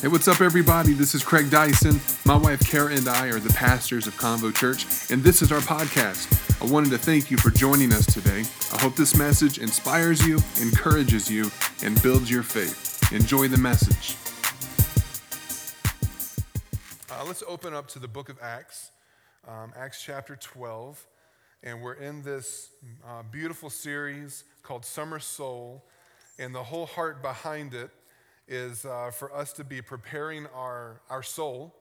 Hey, what's up, everybody? This is Craig Dyson. My wife Kara and I are the pastors of Convo Church, and this is our podcast. I wanted to thank you for joining us today. I hope this message inspires you, encourages you, and builds your faith. Enjoy the message. Uh, let's open up to the book of Acts, um, Acts chapter 12, and we're in this uh, beautiful series called Summer Soul, and the whole heart behind it is uh, for us to be preparing our, our soul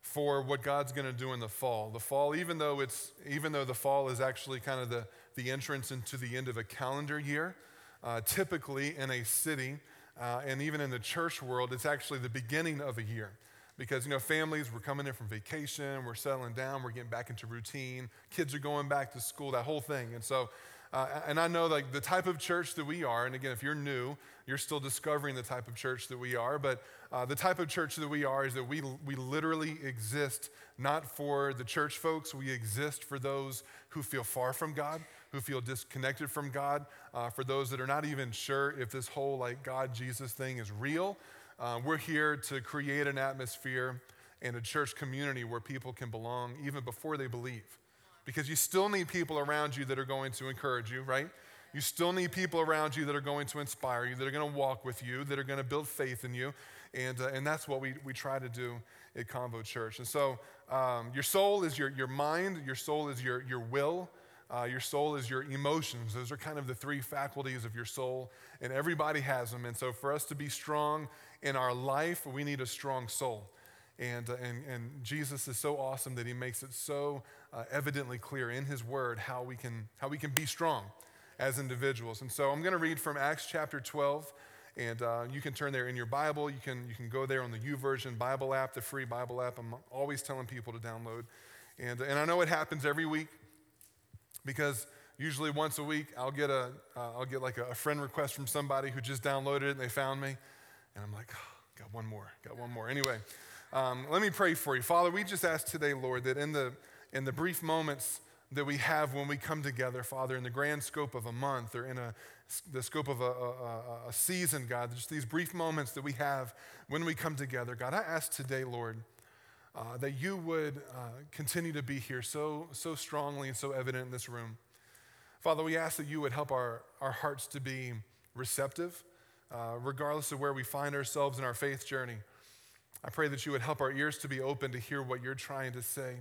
for what God's going to do in the fall. The fall, even though it's even though the fall is actually kind of the, the entrance into the end of a calendar year, uh, typically in a city uh, and even in the church world, it's actually the beginning of a year. Because you know, families, we're coming in from vacation, we're settling down, we're getting back into routine, kids are going back to school, that whole thing. And so uh, and I know like the type of church that we are, and again, if you're new, you're still discovering the type of church that we are, but uh, the type of church that we are is that we, we literally exist not for the church folks, we exist for those who feel far from God, who feel disconnected from God, uh, for those that are not even sure if this whole like God Jesus thing is real. Uh, we're here to create an atmosphere and a church community where people can belong even before they believe because you still need people around you that are going to encourage you, right? You still need people around you that are going to inspire you, that are going to walk with you, that are going to build faith in you. And, uh, and that's what we, we try to do at Convo Church. And so um, your soul is your, your mind, your soul is your, your will, uh, your soul is your emotions. Those are kind of the three faculties of your soul, and everybody has them. And so for us to be strong in our life, we need a strong soul. And, uh, and, and Jesus is so awesome that he makes it so uh, evidently clear in his word how we, can, how we can be strong as individuals. And so I'm going to read from Acts chapter 12. And uh, you can turn there in your Bible. You can, you can go there on the YouVersion Bible app, the free Bible app. I'm always telling people to download. And, and I know it happens every week because usually once a week I'll get, a, will uh, get like a, friend request from somebody who just downloaded it and they found me. And I'm like, oh, got one more, got one more. Anyway, um, let me pray for you. Father, we just ask today, Lord, that in the, in the brief moments that we have when we come together, Father, in the grand scope of a month or in a, the scope of a, a, a season, God, just these brief moments that we have when we come together, God, I ask today, Lord, uh, that you would uh, continue to be here so, so strongly and so evident in this room. Father, we ask that you would help our, our hearts to be receptive, uh, regardless of where we find ourselves in our faith journey. I pray that you would help our ears to be open to hear what you're trying to say.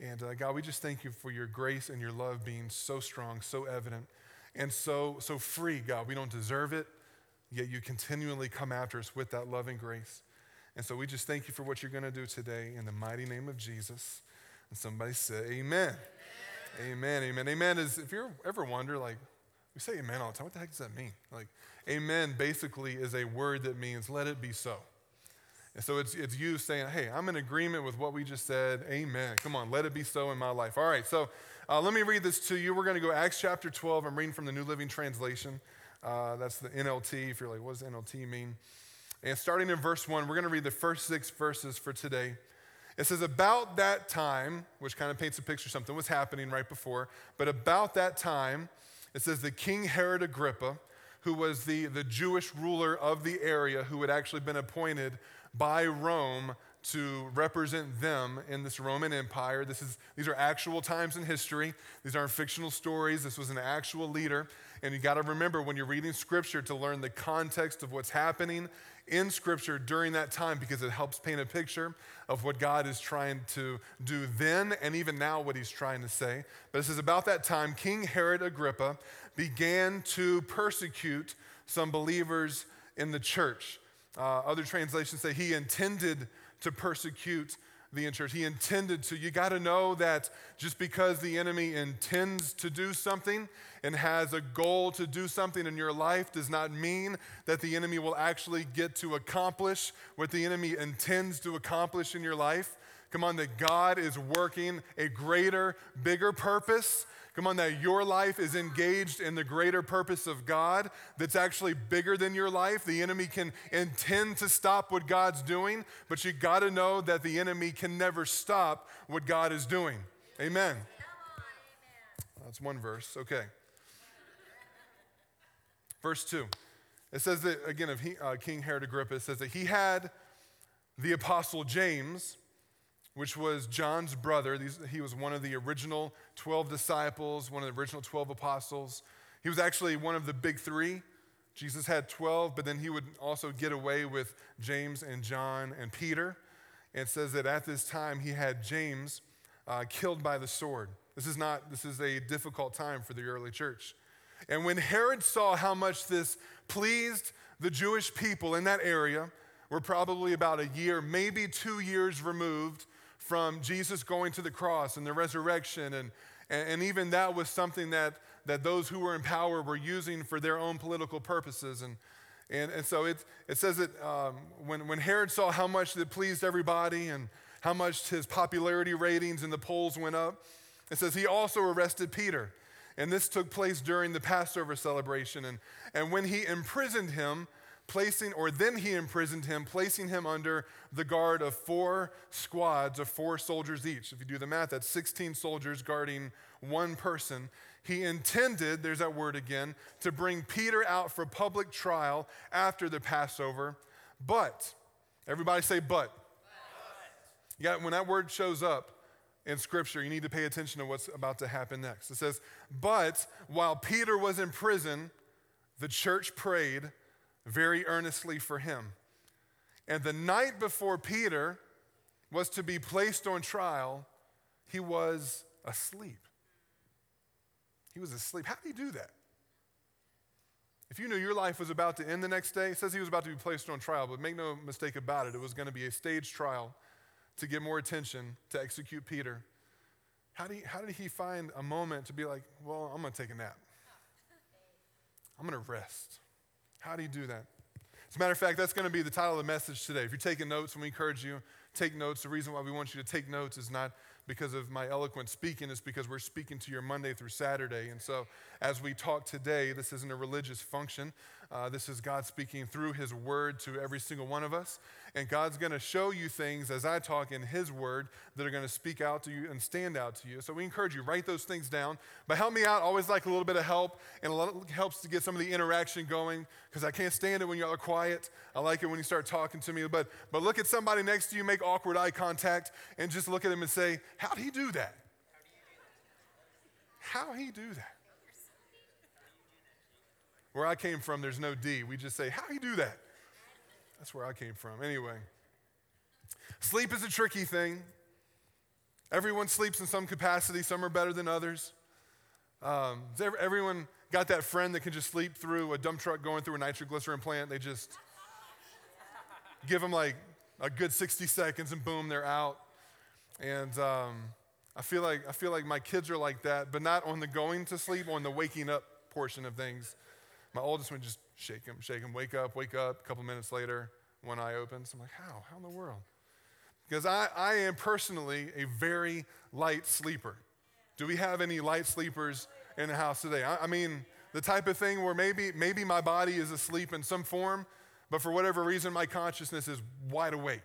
And uh, God, we just thank you for your grace and your love being so strong, so evident, and so, so free, God. We don't deserve it, yet you continually come after us with that loving grace. And so we just thank you for what you're going to do today in the mighty name of Jesus. And somebody say, Amen. Amen. Amen. Amen. Amen is, if you ever wonder, like, we say amen all the time. What the heck does that mean? Like, amen basically is a word that means let it be so. And so it's, it's you saying, hey, I'm in agreement with what we just said. Amen. Come on, let it be so in my life. All right, so uh, let me read this to you. We're going to go Acts chapter 12. I'm reading from the New Living Translation. Uh, that's the NLT, if you're like, what does NLT mean? And starting in verse 1, we're going to read the first six verses for today. It says, About that time, which kind of paints a picture, something was happening right before, but about that time, it says that King Herod Agrippa, who was the, the Jewish ruler of the area, who had actually been appointed by Rome to represent them in this Roman Empire. This is, these are actual times in history. These aren't fictional stories. This was an actual leader. And you got to remember when you're reading Scripture to learn the context of what's happening in Scripture during that time because it helps paint a picture of what God is trying to do then and even now what he's trying to say. But it says, about that time, King Herod Agrippa began to persecute some believers in the church. Uh, other translations say he intended to persecute the church. He intended to. You got to know that just because the enemy intends to do something and has a goal to do something in your life does not mean that the enemy will actually get to accomplish what the enemy intends to accomplish in your life. Come on, that God is working a greater, bigger purpose Come on, that your life is engaged in the greater purpose of God that's actually bigger than your life. The enemy can intend to stop what God's doing, but you got to know that the enemy can never stop what God is doing. Amen. That's one verse. Okay. Verse 2. It says that, again, of he, uh, King Herod Agrippa, says that he had the Apostle James, which was John's brother. He was one of the original 12 disciples, one of the original 12 apostles. He was actually one of the big three. Jesus had 12, but then he would also get away with James and John and Peter. And it says that at this time he had James uh, killed by the sword. This is not, this is a difficult time for the early church. And when Herod saw how much this pleased the Jewish people in that area, we're probably about a year, maybe two years removed from Jesus going to the cross and the resurrection. And, and, even that was something that, that those who were in power were using for their own political purposes. And, and, and so it, it says that um, when, when Herod saw how much it pleased everybody and how much his popularity ratings in the polls went up, it says he also arrested Peter. And this took place during the Passover celebration. And, and when he imprisoned him, placing, or then he imprisoned him, placing him under the guard of four squads of four soldiers each. If you do the math, that's 16 soldiers guarding one person. He intended, there's that word again, to bring Peter out for public trial after the Passover. But, everybody say, but. Yeah, when that word shows up, in Scripture, you need to pay attention to what's about to happen next. It says, But while Peter was in prison, the church prayed very earnestly for him. And the night before Peter was to be placed on trial, he was asleep. He was asleep. How did he do that? If you knew your life was about to end the next day, it says he was about to be placed on trial, but make no mistake about it, it was going to be a staged trial to get more attention, to execute Peter. How, do you, how did he find a moment to be like, well, I'm going to take a nap? I'm going to rest. How do you do that? As a matter of fact, that's going to be the title of the message today. If you're taking notes, and we encourage you, take notes. The reason why we want you to take notes is not because of my eloquent speaking, it's because we're speaking to your Monday through Saturday. And so, as we talk today, this isn't a religious function. Uh, this is God speaking through His Word to every single one of us. And God's going to show you things as I talk in His Word that are going to speak out to you and stand out to you. So we encourage you, write those things down. But help me out. Always like a little bit of help, and a lot helps to get some of the interaction going because I can't stand it when y'all are quiet. I like it when you start talking to me. But, but look at somebody next to you, make awkward eye contact, and just look at them and say, How'd he do that? How'd he do that? Where I came from, there's no D. We just say, How do you do that? That's where I came from. Anyway, sleep is a tricky thing. Everyone sleeps in some capacity, some are better than others. Um, everyone got that friend that can just sleep through a dump truck going through a nitroglycerin plant? They just give them like a good 60 seconds and boom, they're out. And um, I, feel like, I feel like my kids are like that, but not on the going to sleep, on the waking up portion of things. My oldest one just shake him, shake him, wake up, wake up. A couple minutes later, one eye opens. I'm like, how? How in the world? Because I, I am personally a very light sleeper. Do we have any light sleepers in the house today? I, I mean, the type of thing where maybe, maybe my body is asleep in some form, but for whatever reason, my consciousness is wide awake.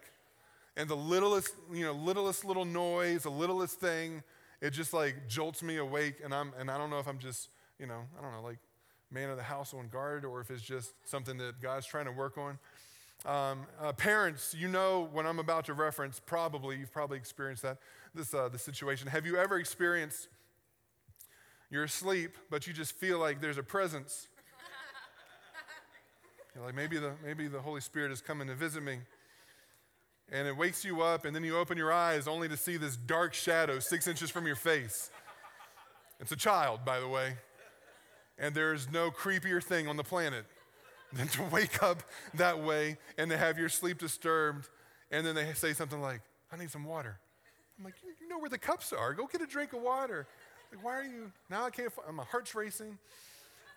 And the littlest, you know, littlest little noise, the littlest thing, it just like jolts me awake. And I'm, and I don't know if I'm just, you know, I don't know, like man of the house on guard or if it's just something that God's trying to work on. Um, uh, parents, you know what I'm about to reference, probably, you've probably experienced that, this, uh, this situation. Have you ever experienced you're asleep, but you just feel like there's a presence? You're like, maybe the, maybe the Holy Spirit is coming to visit me. And it wakes you up, and then you open your eyes only to see this dark shadow six inches from your face. It's a child, by the way and there's no creepier thing on the planet than to wake up that way and to have your sleep disturbed. And then they say something like, I need some water. I'm like, you know where the cups are. Go get a drink of water. Like, why are you? Now I can't. My heart's racing.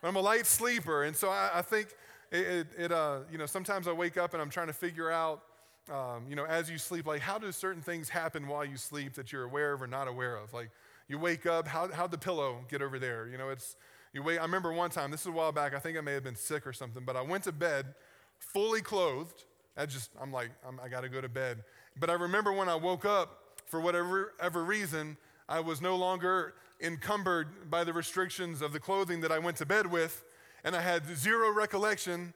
I'm a light sleeper, and so I, I think it. it, it uh, you know, sometimes I wake up and I'm trying to figure out, um, you know, as you sleep, like how do certain things happen while you sleep that you're aware of or not aware of? Like you wake up, how how'd the pillow get over there? You know, it's you wait, I remember one time, this is a while back, I think I may have been sick or something, but I went to bed fully clothed. I just, I'm like, I'm, i got to go to bed. But I remember when I woke up, for whatever ever reason, I was no longer encumbered by the restrictions of the clothing that I went to bed with, and I had zero recollection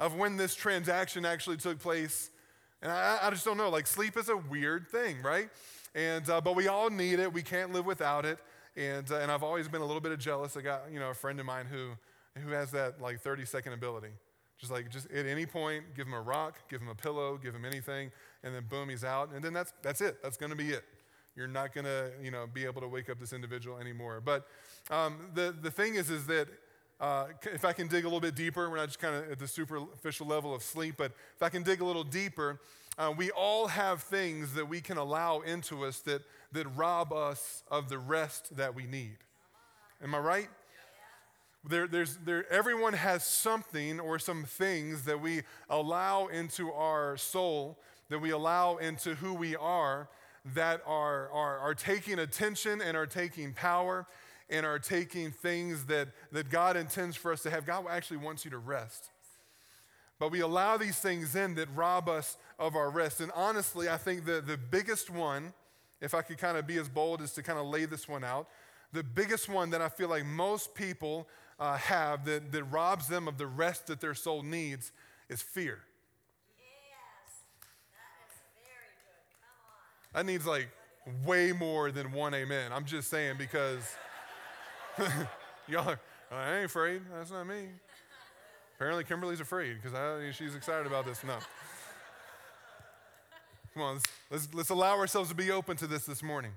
of when this transaction actually took place And I, I just don't know. Like, sleep is a weird thing, right? And, uh, but we all need it. We can't live without it. And, uh, and I've always been a little bit of jealous. I got, you know, a friend of mine who, who has that like 30 second ability. Just like, just at any point, give him a rock, give him a pillow, give him anything, and then boom, he's out. And then that's, that's it. That's going to be it. You're not going to, you know, be able to wake up this individual anymore. But um, the, the thing is, is that uh, if I can dig a little bit deeper, we're not just kind of at the superficial level of sleep, but if I can dig a little deeper, uh, we all have things that we can allow into us that, that rob us of the rest that we need. Am I right? There, there's, there, everyone has something or some things that we allow into our soul, that we allow into who we are, that are, are, are taking attention and are taking power and are taking things that, that God intends for us to have. God actually wants you to rest. But we allow these things in that rob us of our rest. And honestly, I think the, the biggest one, if I could kind of be as bold as to kind of lay this one out, the biggest one that I feel like most people uh, have that, that robs them of the rest that their soul needs is fear. That needs like way more than one amen. I'm just saying because y'all are, I ain't afraid. That's not me. Apparently, Kimberly's afraid because she's excited about this. No. Come on, let's, let's, let's, allow ourselves to be open to this this morning.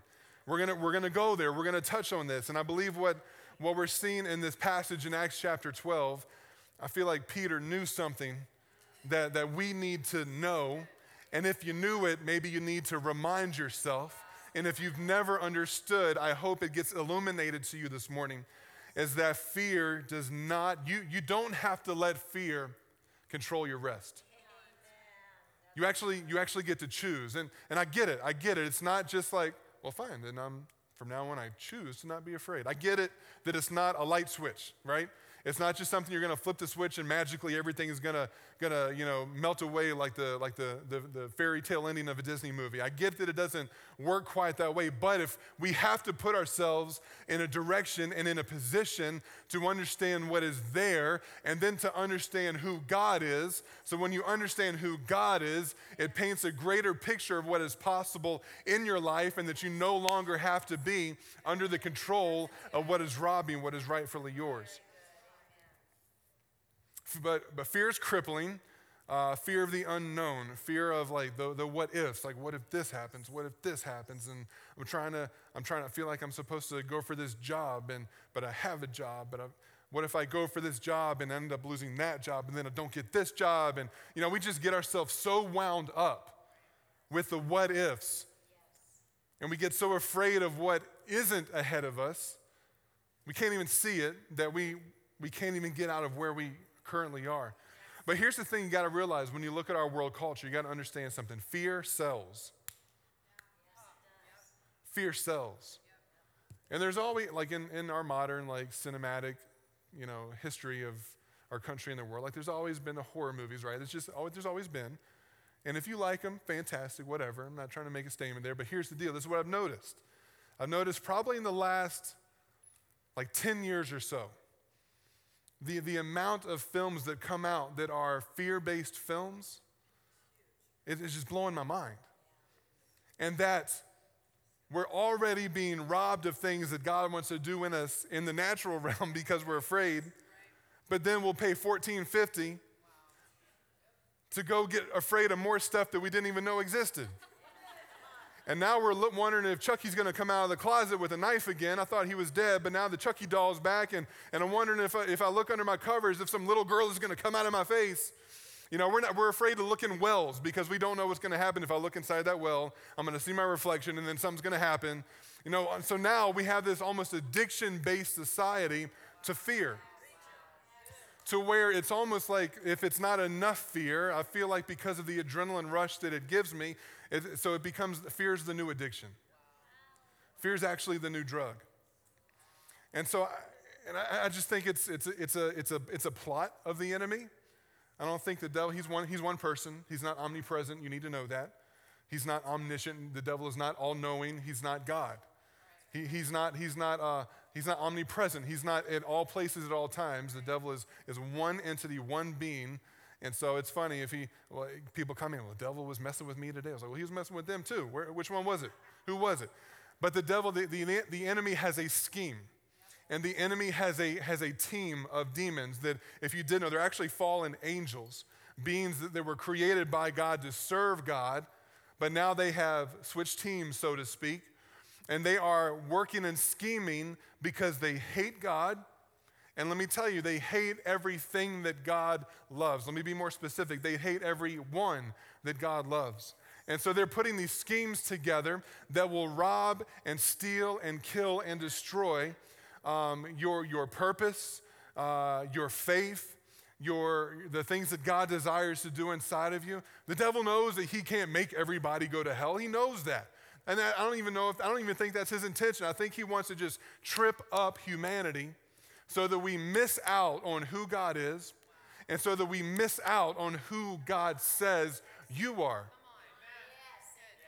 We're to we're gonna go there. We're going to touch on this. And I believe what, what we're seeing in this passage in Acts chapter 12, I feel like Peter knew something that, that we need to know and if you knew it, maybe you need to remind yourself. And if you've never understood, I hope it gets illuminated to you this morning is that fear does not, you, you don't have to let fear control your rest. You actually, you actually get to choose. And, and I get it. I get it. It's not just like, well, fine, then I'm, from now on, I choose to not be afraid. I get it that it's not a light switch, right? It's not just something you're going to flip the switch and magically everything is going to, going to you know, melt away like, the, like the, the, the fairy tale ending of a Disney movie. I get that it doesn't work quite that way, but if we have to put ourselves in a direction and in a position to understand what is there and then to understand who God is. So when you understand who God is, it paints a greater picture of what is possible in your life and that you no longer have to be under the control of what is robbing what is rightfully yours. But, but fear is crippling. Uh, fear of the unknown, fear of like the, the what ifs, like what if this happens, what if this happens, and I'm trying to I'm trying to feel like I'm supposed to go for this job, and but I have a job, but I, what if I go for this job and end up losing that job, and then I don't get this job, and you know we just get ourselves so wound up with the what ifs, and we get so afraid of what isn't ahead of us, we can't even see it that we we can't even get out of where we currently are. But here's the thing you got to realize when you look at our world culture, you got to understand something. Fear sells. Fear sells. And there's always, like in, in our modern, like cinematic, you know, history of our country and the world, like there's always been the horror movies, right? There's just, there's always been. And if you like them, fantastic, whatever. I'm not trying to make a statement there, but here's the deal. This is what I've noticed. I've noticed probably in the last like 10 years or so, the, the amount of films that come out that are fear based films, it is just blowing my mind. And that we're already being robbed of things that God wants to do in us in the natural realm because we're afraid, but then we'll pay 1450 to go get afraid of more stuff that we didn't even know existed. And now we're wondering if Chucky's going to come out of the closet with a knife again. I thought he was dead, but now the Chucky doll's back. And, and I'm wondering if I, if I look under my covers, if some little girl is going to come out of my face. You know, we're, not, we're afraid to look in wells because we don't know what's going to happen if I look inside that well. I'm going to see my reflection and then something's going to happen. You know, so now we have this almost addiction based society to fear. To where it's almost like if it's not enough fear, I feel like because of the adrenaline rush that it gives me, it, so it becomes fear is the new addiction. Fear is actually the new drug. And so, I, and I, I just think it's, it's, it's, a, it's, a, it's a plot of the enemy. I don't think the devil, he's one, he's one person. He's not omnipresent. You need to know that. He's not omniscient. The devil is not all knowing. He's not God. He, he's, not, he's, not, uh, he's not omnipresent. He's not at all places at all times. The devil is, is one entity, one being And so it's funny if he, well, people come in, well, the devil was messing with me today. I was like, well, he was messing with them too. Where, which one was it? Who was it? But the devil, the, the, the enemy has a scheme. And the enemy has a, has a team of demons that, if you didn't know, they're actually fallen angels, beings that, that were created by God to serve God, but now they have switched teams, so to speak. And they are working and scheming because they hate God and let me tell you, they hate everything that God loves. Let me be more specific. They hate everyone that God loves. And so they're putting these schemes together that will rob and steal and kill and destroy um, your, your purpose, uh, your faith, your, the things that God desires to do inside of you. The devil knows that he can't make everybody go to hell. He knows that. And I don't even know if, I don't even think that's his intention. I think he wants to just trip up humanity so that we miss out on who God is and so that we miss out on who God says you are.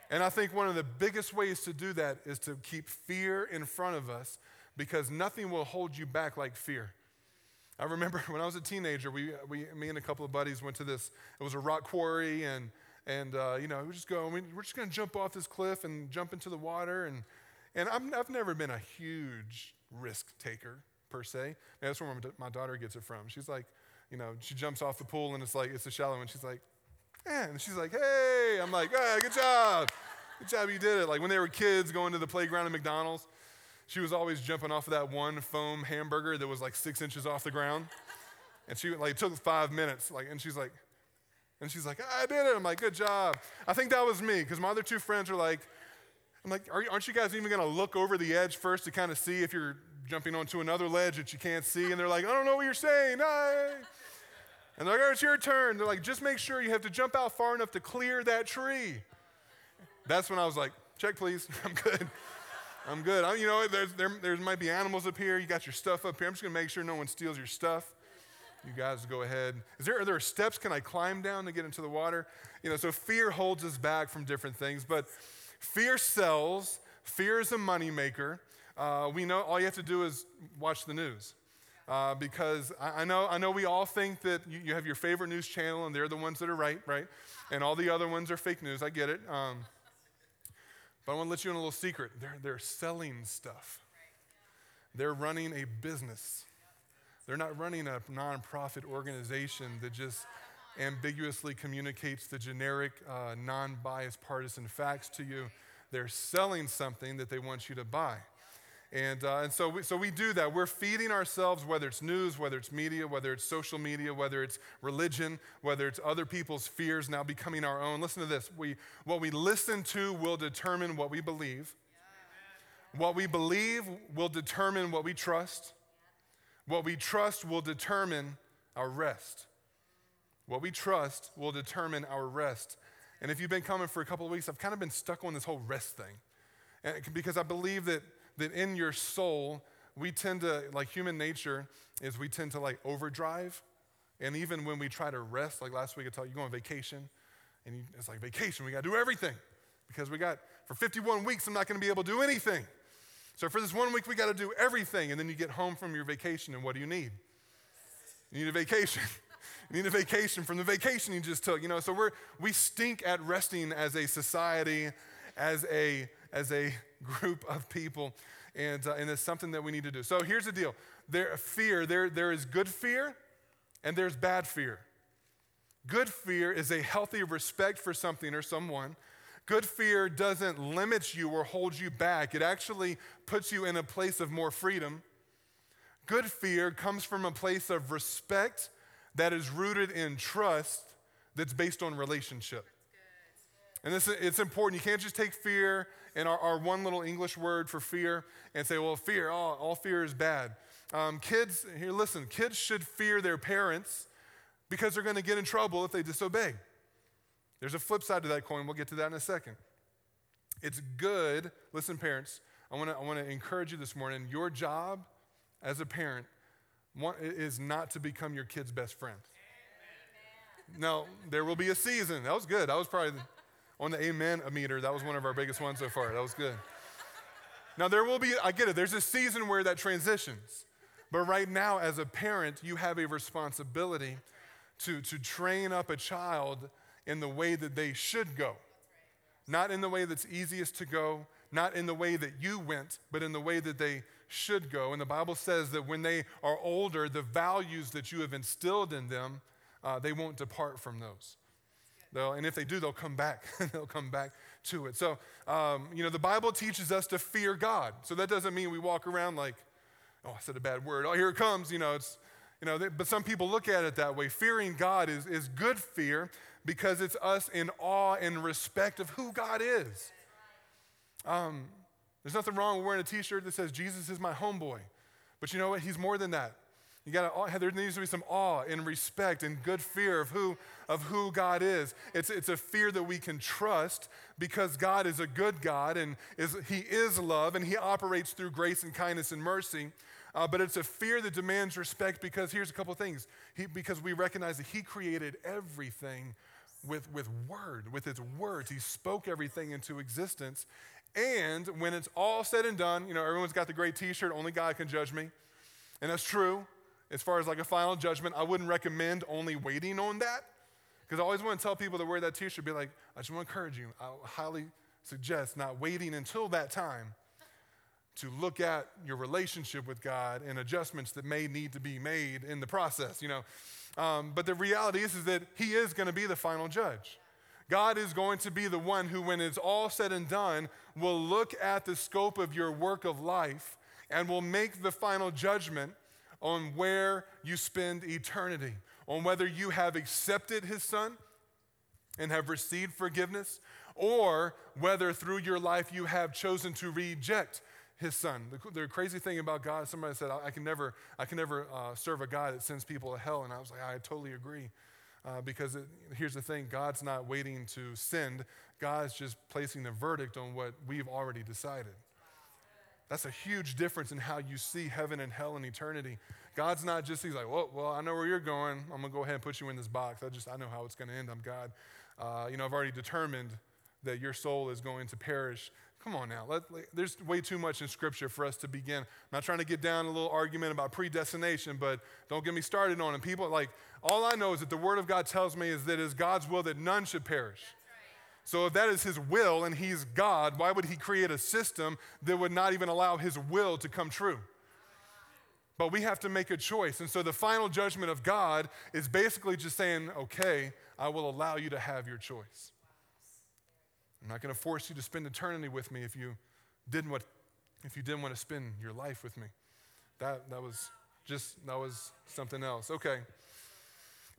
And I think one of the biggest ways to do that is to keep fear in front of us because nothing will hold you back like fear. I remember when I was a teenager, we, we, me and a couple of buddies went to this, it was a rock quarry, and, and uh, you know, we just go, we're just going to jump off this cliff and jump into the water. And, and I'm, I've never been a huge risk taker per se. that's where my daughter gets it from. She's like, you know, she jumps off the pool and it's like, it's a shallow and she's like, eh. and she's like, hey. I'm like, hey, good job. Good job, you did it. Like when they were kids going to the playground at McDonald's, she was always jumping off of that one foam hamburger that was like six inches off the ground. And she like, it took five minutes. Like, and she's like, and she's like, I did it. I'm like, good job. I think that was me because my other two friends are like, I'm like, aren't you guys even going to look over the edge first to kind of see if you're jumping onto another ledge that you can't see, and they're like, I don't know what you're saying. And they're like, oh, it's your turn. They're like, just make sure you have to jump out far enough to clear that tree. That's when I was like, check, please. I'm good. I'm good. I, you know, there's, there, there might be animals up here. You got your stuff up here. I'm just going to make sure no one steals your stuff. You guys go ahead. Is there, are there steps? Can I climb down to get into the water? You know, so fear holds us back from different things, but fear sells. Fear is a moneymaker. Uh, we know all you have to do is watch the news. Uh, because I, I, know, I know we all think that you, you, have your favorite news channel and they're the ones that are right, right? And all the other ones are fake news. I get it. Um, but I want to let you in a little secret. They're, they're selling stuff, they're running a business. They're not running a nonprofit organization that just ambiguously communicates the generic, uh, non biased partisan facts to you. They're selling something that they want you to buy. And, uh, and so, we, so we do that. We're feeding ourselves, whether it's news, whether it's media, whether it's social media, whether it's religion, whether it's other people's fears now becoming our own. Listen to this. We, what we listen to will determine what we believe. What we believe will determine what we trust. What we trust will determine our rest. What we trust will determine our rest. And if you've been coming for a couple of weeks, I've kind of been stuck on this whole rest thing. And because I believe that that in your soul, we tend to, like human nature, is we tend to like overdrive. And even when we try to rest, like last week I told you, you go on vacation, and you, it's like vacation, we got to do everything. Because we got, for 51 weeks, I'm not going to be able to do anything. So for this one week, we got to do everything. And then you get home from your vacation, and what do you need? You need a vacation. you need a vacation from the vacation you just took. You know, so we're, we stink at resting as a society, as a, as a group of people, and, uh, and it's something that we need to do. So here's the deal there, fear, there, there is good fear and there's bad fear. Good fear is a healthy respect for something or someone. Good fear doesn't limit you or hold you back, it actually puts you in a place of more freedom. Good fear comes from a place of respect that is rooted in trust that's based on relationship. And this, it's important. You can't just take fear and our, our one little English word for fear and say, well, fear, all, all fear is bad. Um, kids, here, listen, kids should fear their parents because they're going to get in trouble if they disobey. There's a flip side to that coin. We'll get to that in a second. It's good, listen, parents, I want to I wanna encourage you this morning. Your job as a parent is not to become your kid's best friend. No, there will be a season. That was good. That was probably on the amen meter. That was one of our biggest ones so far. That was good. Now, there will be, I get it, there's a season where that transitions. But right now, as a parent, you have a responsibility to, to train up a child in the way that they should go. Not in the way that's easiest to go, not in the way that you went, but in the way that they should go. And the Bible says that when they are older, the values that you have instilled in them, uh, they won't depart from those. And if they do, they'll come back. they'll come back to it. So, um, you know, the Bible teaches us to fear God. So that doesn't mean we walk around like, oh, I said a bad word. Oh, here it comes. You know, it's, you know, they, but some people look at it that way. Fearing God is, is good fear because it's us in awe and respect of who God is. Um, there's nothing wrong with wearing a t shirt that says, Jesus is my homeboy. But you know what? He's more than that. You got there needs to be some awe and respect and good fear of who, of who God is. It's, it's a fear that we can trust because God is a good God and is, He is love and He operates through grace and kindness and mercy. Uh, but it's a fear that demands respect because here's a couple of things. He, because we recognize that He created everything with, with word, with His words. He spoke everything into existence. And when it's all said and done, you know, everyone's got the great t shirt, only God can judge me. And that's true as far as like a final judgment, I wouldn't recommend only waiting on that. Because I always want to tell people that wear that t shirt, be like, I just want to encourage you. I highly suggest not waiting until that time to look at your relationship with God and adjustments that may need to be made in the process, you know. Um, but the reality is, is that He is going to be the final judge. God is going to be the one who, when it's all said and done, will look at the scope of your work of life and will make the final judgment on where you spend eternity, on whether you have accepted his son and have received forgiveness, or whether through your life you have chosen to reject his son. The, the crazy thing about God, somebody said, I, I can never, I can never uh, serve a God that sends people to hell. And I was like, I totally agree. Uh, because it, here's the thing God's not waiting to send, God's just placing the verdict on what we've already decided. That's a huge difference in how you see heaven and hell and eternity. God's not just, He's like, well, well, I know where you're going. I'm going to go ahead and put you in this box. I just, I know how it's going to end. I'm God. Uh, you know, I've already determined that your soul is going to perish. Come on now. Let, let, there's way too much in Scripture for us to begin. I'm not trying to get down a little argument about predestination, but don't get me started on it. People, like, all I know is that the Word of God tells me is that it is God's will that none should perish. So, if that is his will and he's God, why would he create a system that would not even allow his will to come true? But we have to make a choice. And so, the final judgment of God is basically just saying, okay, I will allow you to have your choice. I'm not going to force you to spend eternity with me if you didn't want, if you didn't want to spend your life with me. That, that was just, that was something else. Okay.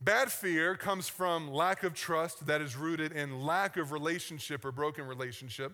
Bad fear comes from lack of trust that is rooted in lack of relationship or broken relationship.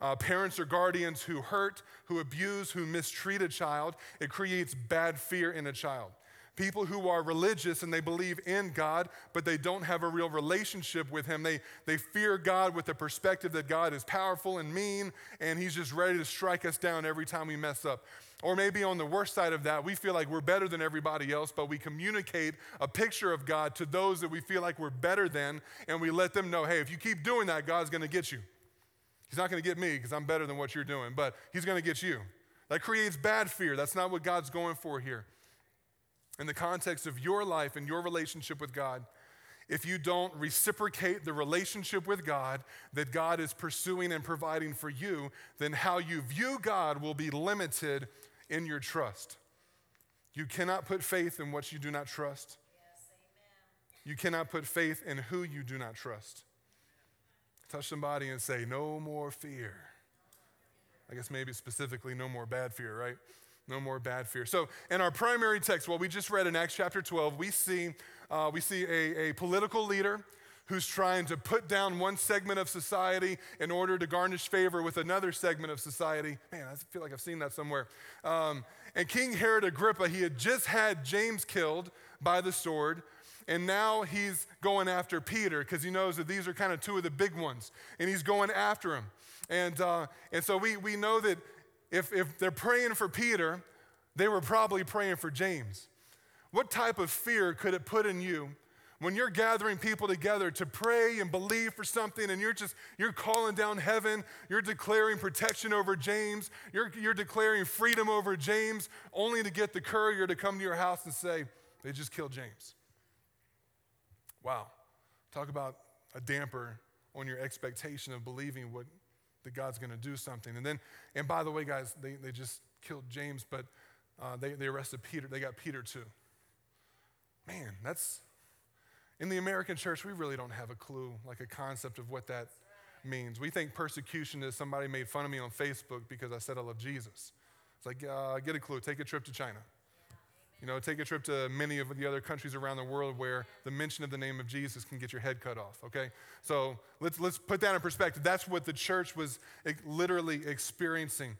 Uh, parents or guardians who hurt, who abuse, who mistreat a child, it creates bad fear in a child. People who are religious and they believe in God, but they don't have a real relationship with Him. They, they fear God with the perspective that God is powerful and mean, and He's just ready to strike us down every time we mess up. Or maybe on the worst side of that, we feel like we're better than everybody else, but we communicate a picture of God to those that we feel like we're better than, and we let them know, hey, if you keep doing that, God's gonna get you. He's not gonna get me because I'm better than what you're doing, but He's gonna get you. That creates bad fear. That's not what God's going for here. In the context of your life and your relationship with God, if you don't reciprocate the relationship with God that God is pursuing and providing for you, then how you view God will be limited in your trust. You cannot put faith in what you do not trust. Yes, you cannot put faith in who you do not trust. Touch somebody and say, No more fear. I guess maybe specifically, no more bad fear, right? No more bad fear. So, in our primary text, what we just read in Acts chapter 12, we see, uh, we see a, a political leader who's trying to put down one segment of society in order to garnish favor with another segment of society. Man, I feel like I've seen that somewhere. Um, and King Herod Agrippa, he had just had James killed by the sword. And now he's going after Peter because he knows that these are kind of two of the big ones. And he's going after him. And, uh, and so we, we know that if, if they're praying for Peter, they were probably praying for James. What type of fear could it put in you when you're gathering people together to pray and believe for something and you're just you're calling down heaven you're declaring protection over james you're, you're declaring freedom over james only to get the courier to come to your house and say they just killed james Wow. Talk about a damper on your expectation of believing what that God's going to do something. And then, and by the way, guys, they, they just killed James, but uh, they, they arrested Peter. They got Peter too. Man, that's, in the American church, we really don't have a clue, like a concept of what that means. We think persecution is somebody made fun of me on Facebook because I said I love Jesus. It's like, uh, get a clue, take a trip to China. You know, take a trip to many of the other countries around the world where the mention of the name of Jesus can get your head cut off, okay? So let's, let's put that in perspective. That's what the church was literally experiencing.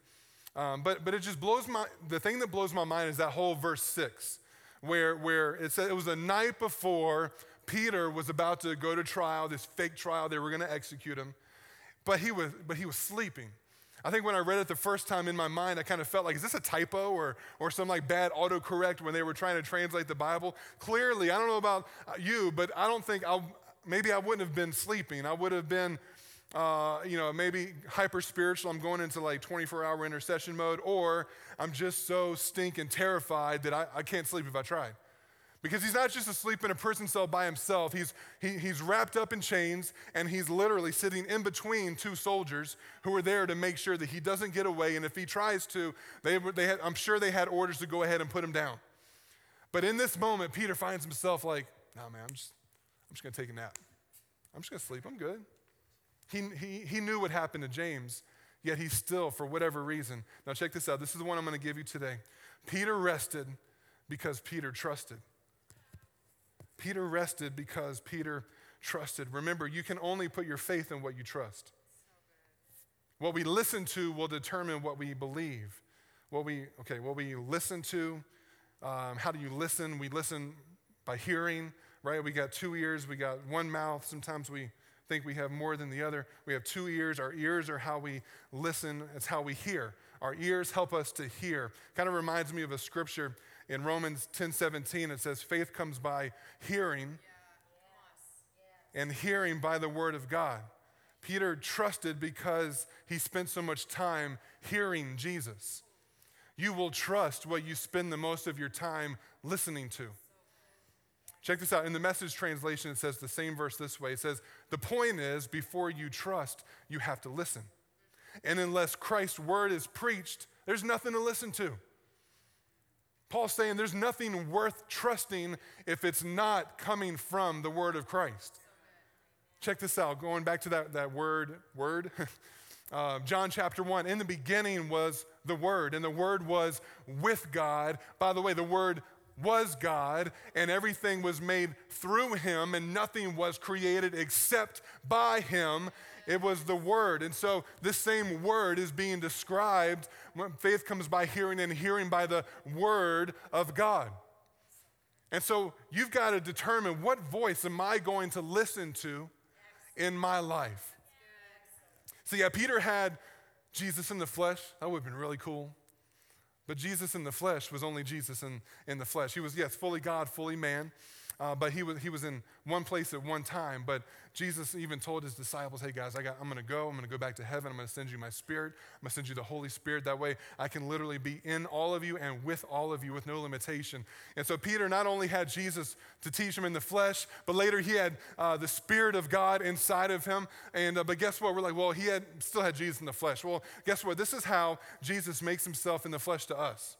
Um, but, but it just blows my, the thing that blows my mind is that whole verse six, where, where it said it was the night before Peter was about to go to trial, this fake trial, they were going to execute him, but he was, but he was sleeping. I think when I read it the first time in my mind, I kind of felt like, is this a typo or, or some like bad autocorrect when they were trying to translate the Bible? Clearly, I don't know about uh, you, but I don't think I'll, maybe I wouldn't have been sleeping. I would have been, uh, you know, maybe hyper spiritual. I'm going into like 24 hour intercession mode, or I'm just so stinking terrified that I, I can't sleep if I tried. Because he's not just asleep in a prison cell by himself, he's, he, he's wrapped up in chains and he's literally sitting in between two soldiers who are there to make sure that he doesn't get away. And if he tries to, they, they had, I'm sure they had orders to go ahead and put him down. But in this moment, Peter finds himself like, no, man, I'm just, I'm just going to take a nap. I'm just going to sleep. I'm good. He, he, he knew what happened to James, yet he still, for whatever reason, now check this out. This is the one I'm going to give you today. Peter rested because Peter trusted. Peter rested because Peter trusted. Remember, you can only put your faith in what you trust. What we listen to will determine what we believe. What we, okay, what we listen to, um, how do you listen? We listen by hearing, right? We got two ears, we got one mouth. Sometimes we think we have more than the other. We have two ears. Our ears are how we listen, it's how we hear. Our ears help us to hear. Kind of reminds me of a scripture in Romans 10 17, it says, faith comes by hearing, and hearing by the word of God. Peter trusted because he spent so much time hearing Jesus. You will trust what you spend the most of your time listening to. Check this out. In the message translation, it says the same verse this way it says, The point is, before you trust, you have to listen. And unless Christ's word is preached, there's nothing to listen to. Paul's saying there's nothing worth trusting if it's not coming from the word of Christ. Check this out, going back to that, that word, word. uh, John chapter 1, in the beginning was the Word, and the Word was with God. By the way, the Word was God, and everything was made through Him, and nothing was created except by Him. It was the Word. And so this same Word is being described. Faith comes by hearing, and hearing by the Word of God. And so you've got to determine what voice am I going to listen to in my life. So, yeah, Peter had Jesus in the flesh. That would have been really cool. But Jesus in the flesh was only Jesus in, in the flesh. He was, yes, fully God, fully man. Uh, but he was, he was in one place at one time. But Jesus even told his disciples, hey guys, I got, I'm going to go. I'm going to go back to heaven. I'm going to send you my spirit. I'm going to send you the Holy Spirit. That way I can literally be in all of you and with all of you with no limitation. And so Peter not only had Jesus to teach him in the flesh, but later he had uh, the Spirit of God inside of him. And, uh, but guess what? We're like, well, he had, still had Jesus in the flesh. Well, guess what? This is how Jesus makes himself in the flesh to us.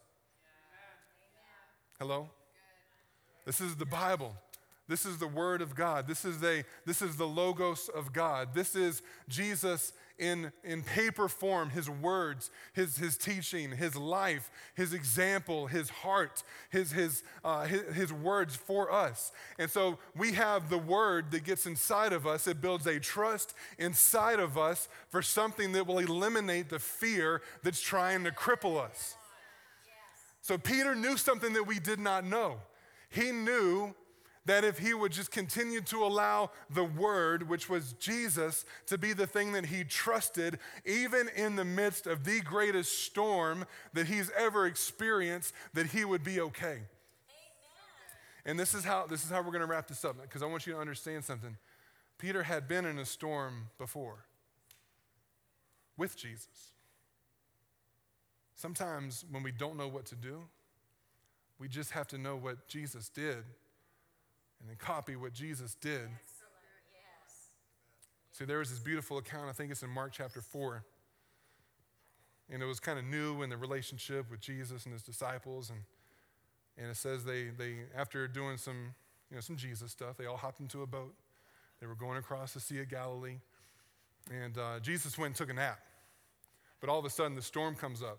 Hello? This is the Bible. This is the Word of God. This is, a, this is the Logos of God. This is Jesus in, in paper form, His words, His, his teaching, His life, His example, His heart, His, his, uh, his, his words for us. And so we have the Word that gets inside of us. It builds a trust inside of us for something that will eliminate the fear that's trying to cripple us. So Peter knew something that we did not know. He knew that if he would just continue to allow the word, which was Jesus, to be the thing that he trusted, even in the midst of the greatest storm that he's ever experienced, that he would be okay. Amen. And this is how this is how we're going to wrap this up because I want you to understand something. Peter had been in a storm before with Jesus. Sometimes when we don't know what to do, we just have to know what Jesus did and then copy what Jesus did. See, there was this beautiful account, I think it's in Mark chapter 4. And it was kind of new in the relationship with Jesus and his disciples. And, and it says they, they, after doing some, you know, some Jesus stuff, they all hopped into a boat. They were going across the Sea of Galilee. And uh, Jesus went and took a nap. But all of a sudden, the storm comes up.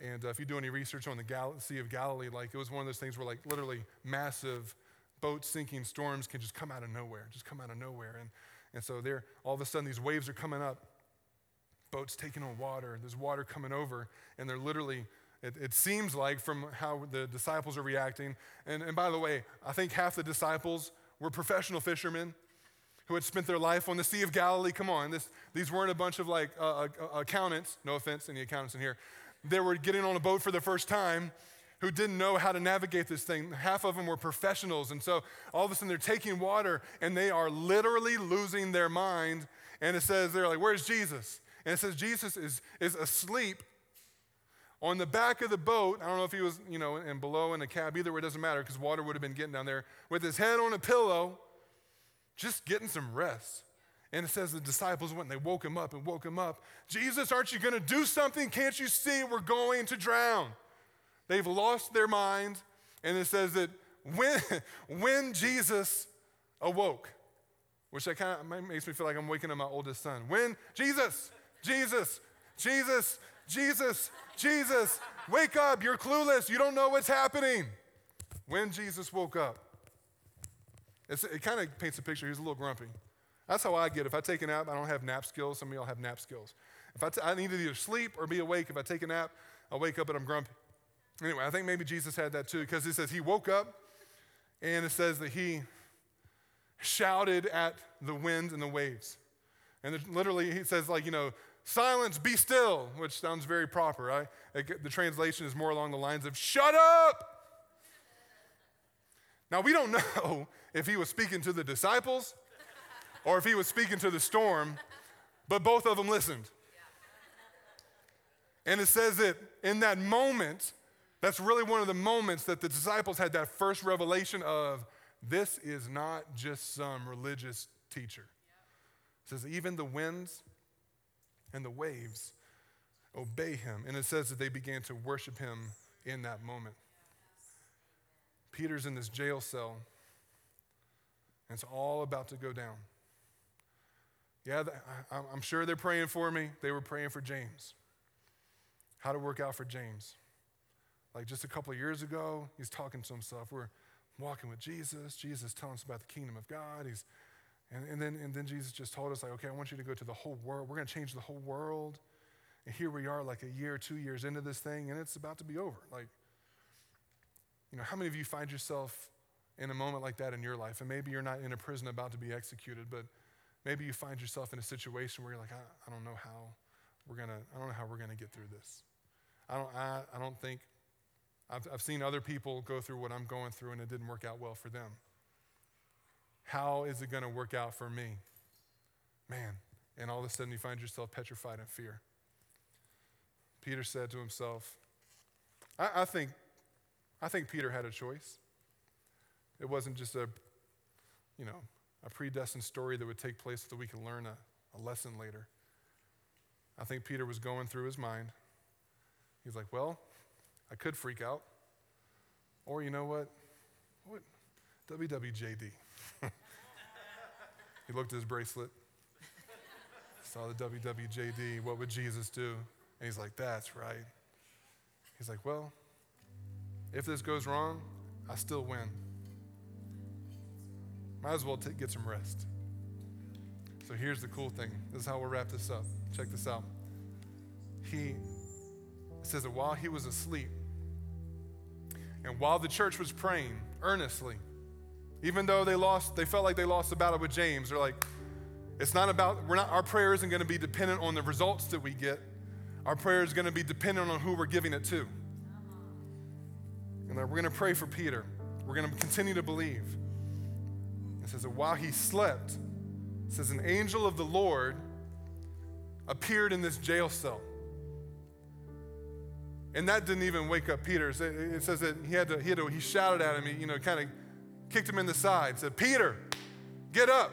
And uh, if you do any research on the Gal- Sea of Galilee, like it was one of those things where, like, literally massive boat sinking storms can just come out of nowhere, just come out of nowhere. And, and so there, all of a sudden, these waves are coming up, boats taking on water, there's water coming over, and they're literally, it, it seems like from how the disciples are reacting. And, and by the way, I think half the disciples were professional fishermen who had spent their life on the Sea of Galilee. Come on, this, these weren't a bunch of like uh, uh, accountants, no offense, any accountants in here. They were getting on a boat for the first time who didn't know how to navigate this thing. Half of them were professionals. And so all of a sudden they're taking water and they are literally losing their mind. And it says, they're like, Where's Jesus? And it says, Jesus is, is asleep on the back of the boat. I don't know if he was, you know, and below in a cab, either way, it doesn't matter because water would have been getting down there, with his head on a pillow, just getting some rest. And it says the disciples went and they woke him up and woke him up. Jesus, aren't you going to do something? Can't you see we're going to drown? They've lost their mind. And it says that when, when Jesus awoke, which that kind of makes me feel like I'm waking up my oldest son. When Jesus, Jesus, Jesus, Jesus, Jesus, wake up, you're clueless, you don't know what's happening. When Jesus woke up, it's, it kind of paints a picture. He's a little grumpy. That's how I get. If I take a nap, I don't have nap skills. Some of y'all have nap skills. If I, t- I need to either sleep or be awake. If I take a nap, I wake up and I'm grumpy. Anyway, I think maybe Jesus had that too because it says he woke up and it says that he shouted at the wind and the waves. And literally, he says, like, you know, silence, be still, which sounds very proper, right? The translation is more along the lines of, shut up. Now, we don't know if he was speaking to the disciples or if he was speaking to the storm, but both of them listened. And it says that in that moment, that's really one of the moments that the disciples had that first revelation of this is not just some religious teacher. It says, even the winds and the waves obey him. And it says that they began to worship him in that moment. Peter's in this jail cell, and it's all about to go down. Yeah, I'm sure they're praying for me. They were praying for James. How to work out for James. Like just a couple of years ago, he's talking to himself. We're walking with Jesus. Jesus telling us about the kingdom of God. He's, and, and, then, and then Jesus just told us, like, okay, I want you to go to the whole world. We're going to change the whole world. And here we are, like a year, two years into this thing, and it's about to be over. Like, you know, how many of you find yourself in a moment like that in your life? And maybe you're not in a prison about to be executed, but maybe you find yourself in a situation where you're like, I, I don't know how we're gonna, I don't know how we're gonna get through this. I don't, I, I don't think I've, I've seen other people go through what I'm going through and it didn't work out well for them. How is it going to work out for me? Man, and all of a sudden you find yourself petrified in fear. Peter said to himself, I, I, think, I think Peter had a choice. It wasn't just a, you know, a predestined story that would take place so that we could learn a, a lesson later. I think Peter was going through his mind. He's like, well, I could freak out. Or you know what? What? WWJD. he looked at his bracelet, saw the WWJD. What would Jesus do? And he's like, That's right. He's like, Well, if this goes wrong, I still win. Might as well t- get some rest. So here's the cool thing. This is how we'll wrap this up. Check this out. He says that while he was asleep, and while the church was praying earnestly, even though they lost, they felt like they lost the battle with James, they're like, it's not about, we're not, our prayer isn't going to be dependent on the results that we get. Our prayer is going to be dependent on who we're giving it to. And we're going to pray for Peter. We're going to continue to believe. It says that while he slept, it says an angel of the Lord appeared in this jail cell. And that didn't even wake up Peter. It says that he had to, he, had to, he shouted at him, he, you know, kind of kicked him in the side, said, Peter, get up.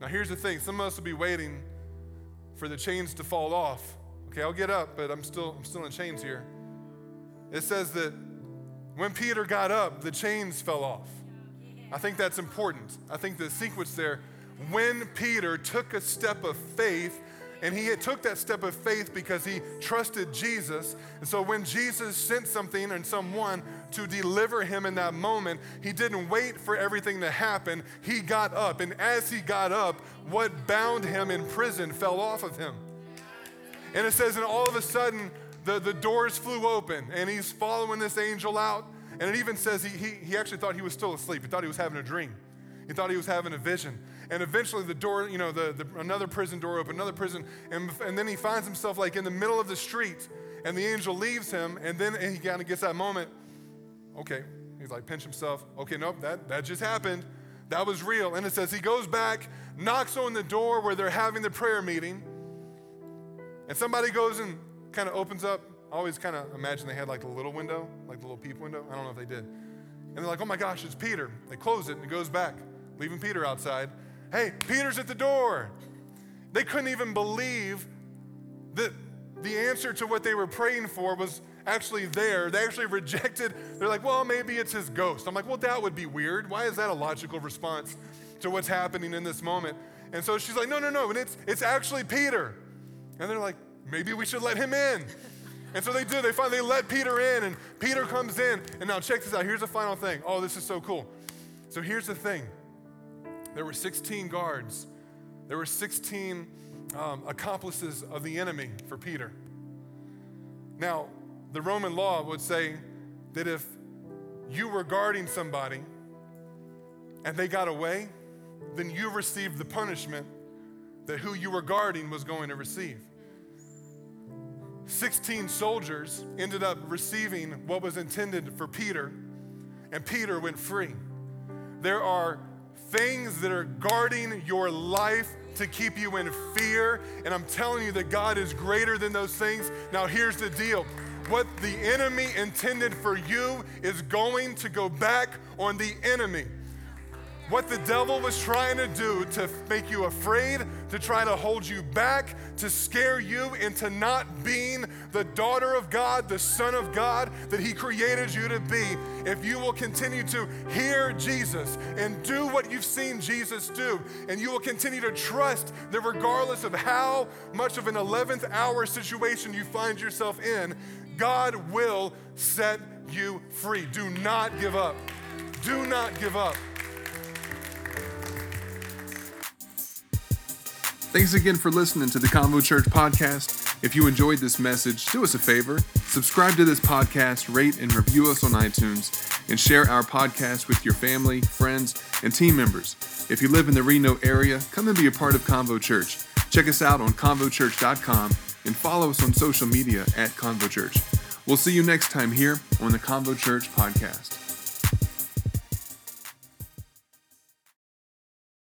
Now, here's the thing some of us will be waiting for the chains to fall off. Okay, I'll get up, but I'm still, I'm still in chains here. It says that when Peter got up, the chains fell off. I think that's important. I think the sequence there, when Peter took a step of faith, and he took that step of faith because he trusted Jesus. And so when Jesus sent something and someone to deliver him in that moment, he didn't wait for everything to happen. He got up. And as he got up, what bound him in prison fell off of him. And it says, and all of a sudden, the, the doors flew open and he's following this angel out. And it even says he, he, he actually thought he was still asleep. He thought he was having a dream. He thought he was having a vision. And eventually the door, you know, the, the, another prison door open, another prison. And, and then he finds himself like in the middle of the street. And the angel leaves him. And then he kind of gets that moment. Okay. He's like, pinch himself. Okay, nope, that, that just happened. That was real. And it says he goes back, knocks on the door where they're having the prayer meeting. And somebody goes and kind of opens up. I always kind of imagine they had like the little window, like the little peep window. I don't know if they did. And they're like, oh my gosh, it's Peter. They close it and it goes back, leaving Peter outside. Hey, Peter's at the door. They couldn't even believe that the answer to what they were praying for was actually there. They actually rejected, they're like, well, maybe it's his ghost. I'm like, well, that would be weird. Why is that a logical response to what's happening in this moment? And so she's like, no, no, no, and it's, it's actually Peter. And they're like, maybe we should let him in. And so they do. They finally let Peter in, and Peter comes in. And now check this out. Here's the final thing. Oh, this is so cool. So here's the thing. There were 16 guards. There were 16 um, accomplices of the enemy for Peter. Now, the Roman law would say that if you were guarding somebody and they got away, then you received the punishment that who you were guarding was going to receive. 16 soldiers ended up receiving what was intended for Peter, and Peter went free. There are things that are guarding your life to keep you in fear, and I'm telling you that God is greater than those things. Now, here's the deal what the enemy intended for you is going to go back on the enemy. What the devil was trying to do to make you afraid, to try to hold you back, to scare you into not being the daughter of God, the son of God that he created you to be. If you will continue to hear Jesus and do what you've seen Jesus do, and you will continue to trust that regardless of how much of an 11th hour situation you find yourself in, God will set you free. Do not give up. Do not give up. Thanks again for listening to the Convo Church podcast. If you enjoyed this message, do us a favor subscribe to this podcast, rate and review us on iTunes, and share our podcast with your family, friends, and team members. If you live in the Reno area, come and be a part of Convo Church. Check us out on convochurch.com and follow us on social media at Convo Church. We'll see you next time here on the Convo Church podcast.